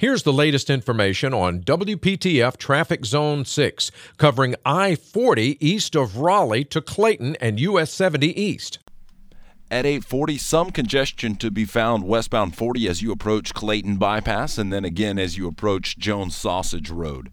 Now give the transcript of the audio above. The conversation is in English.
Here's the latest information on WPTF Traffic Zone 6, covering I 40 east of Raleigh to Clayton and US 70 east. At 840, some congestion to be found westbound 40 as you approach Clayton Bypass and then again as you approach Jones Sausage Road.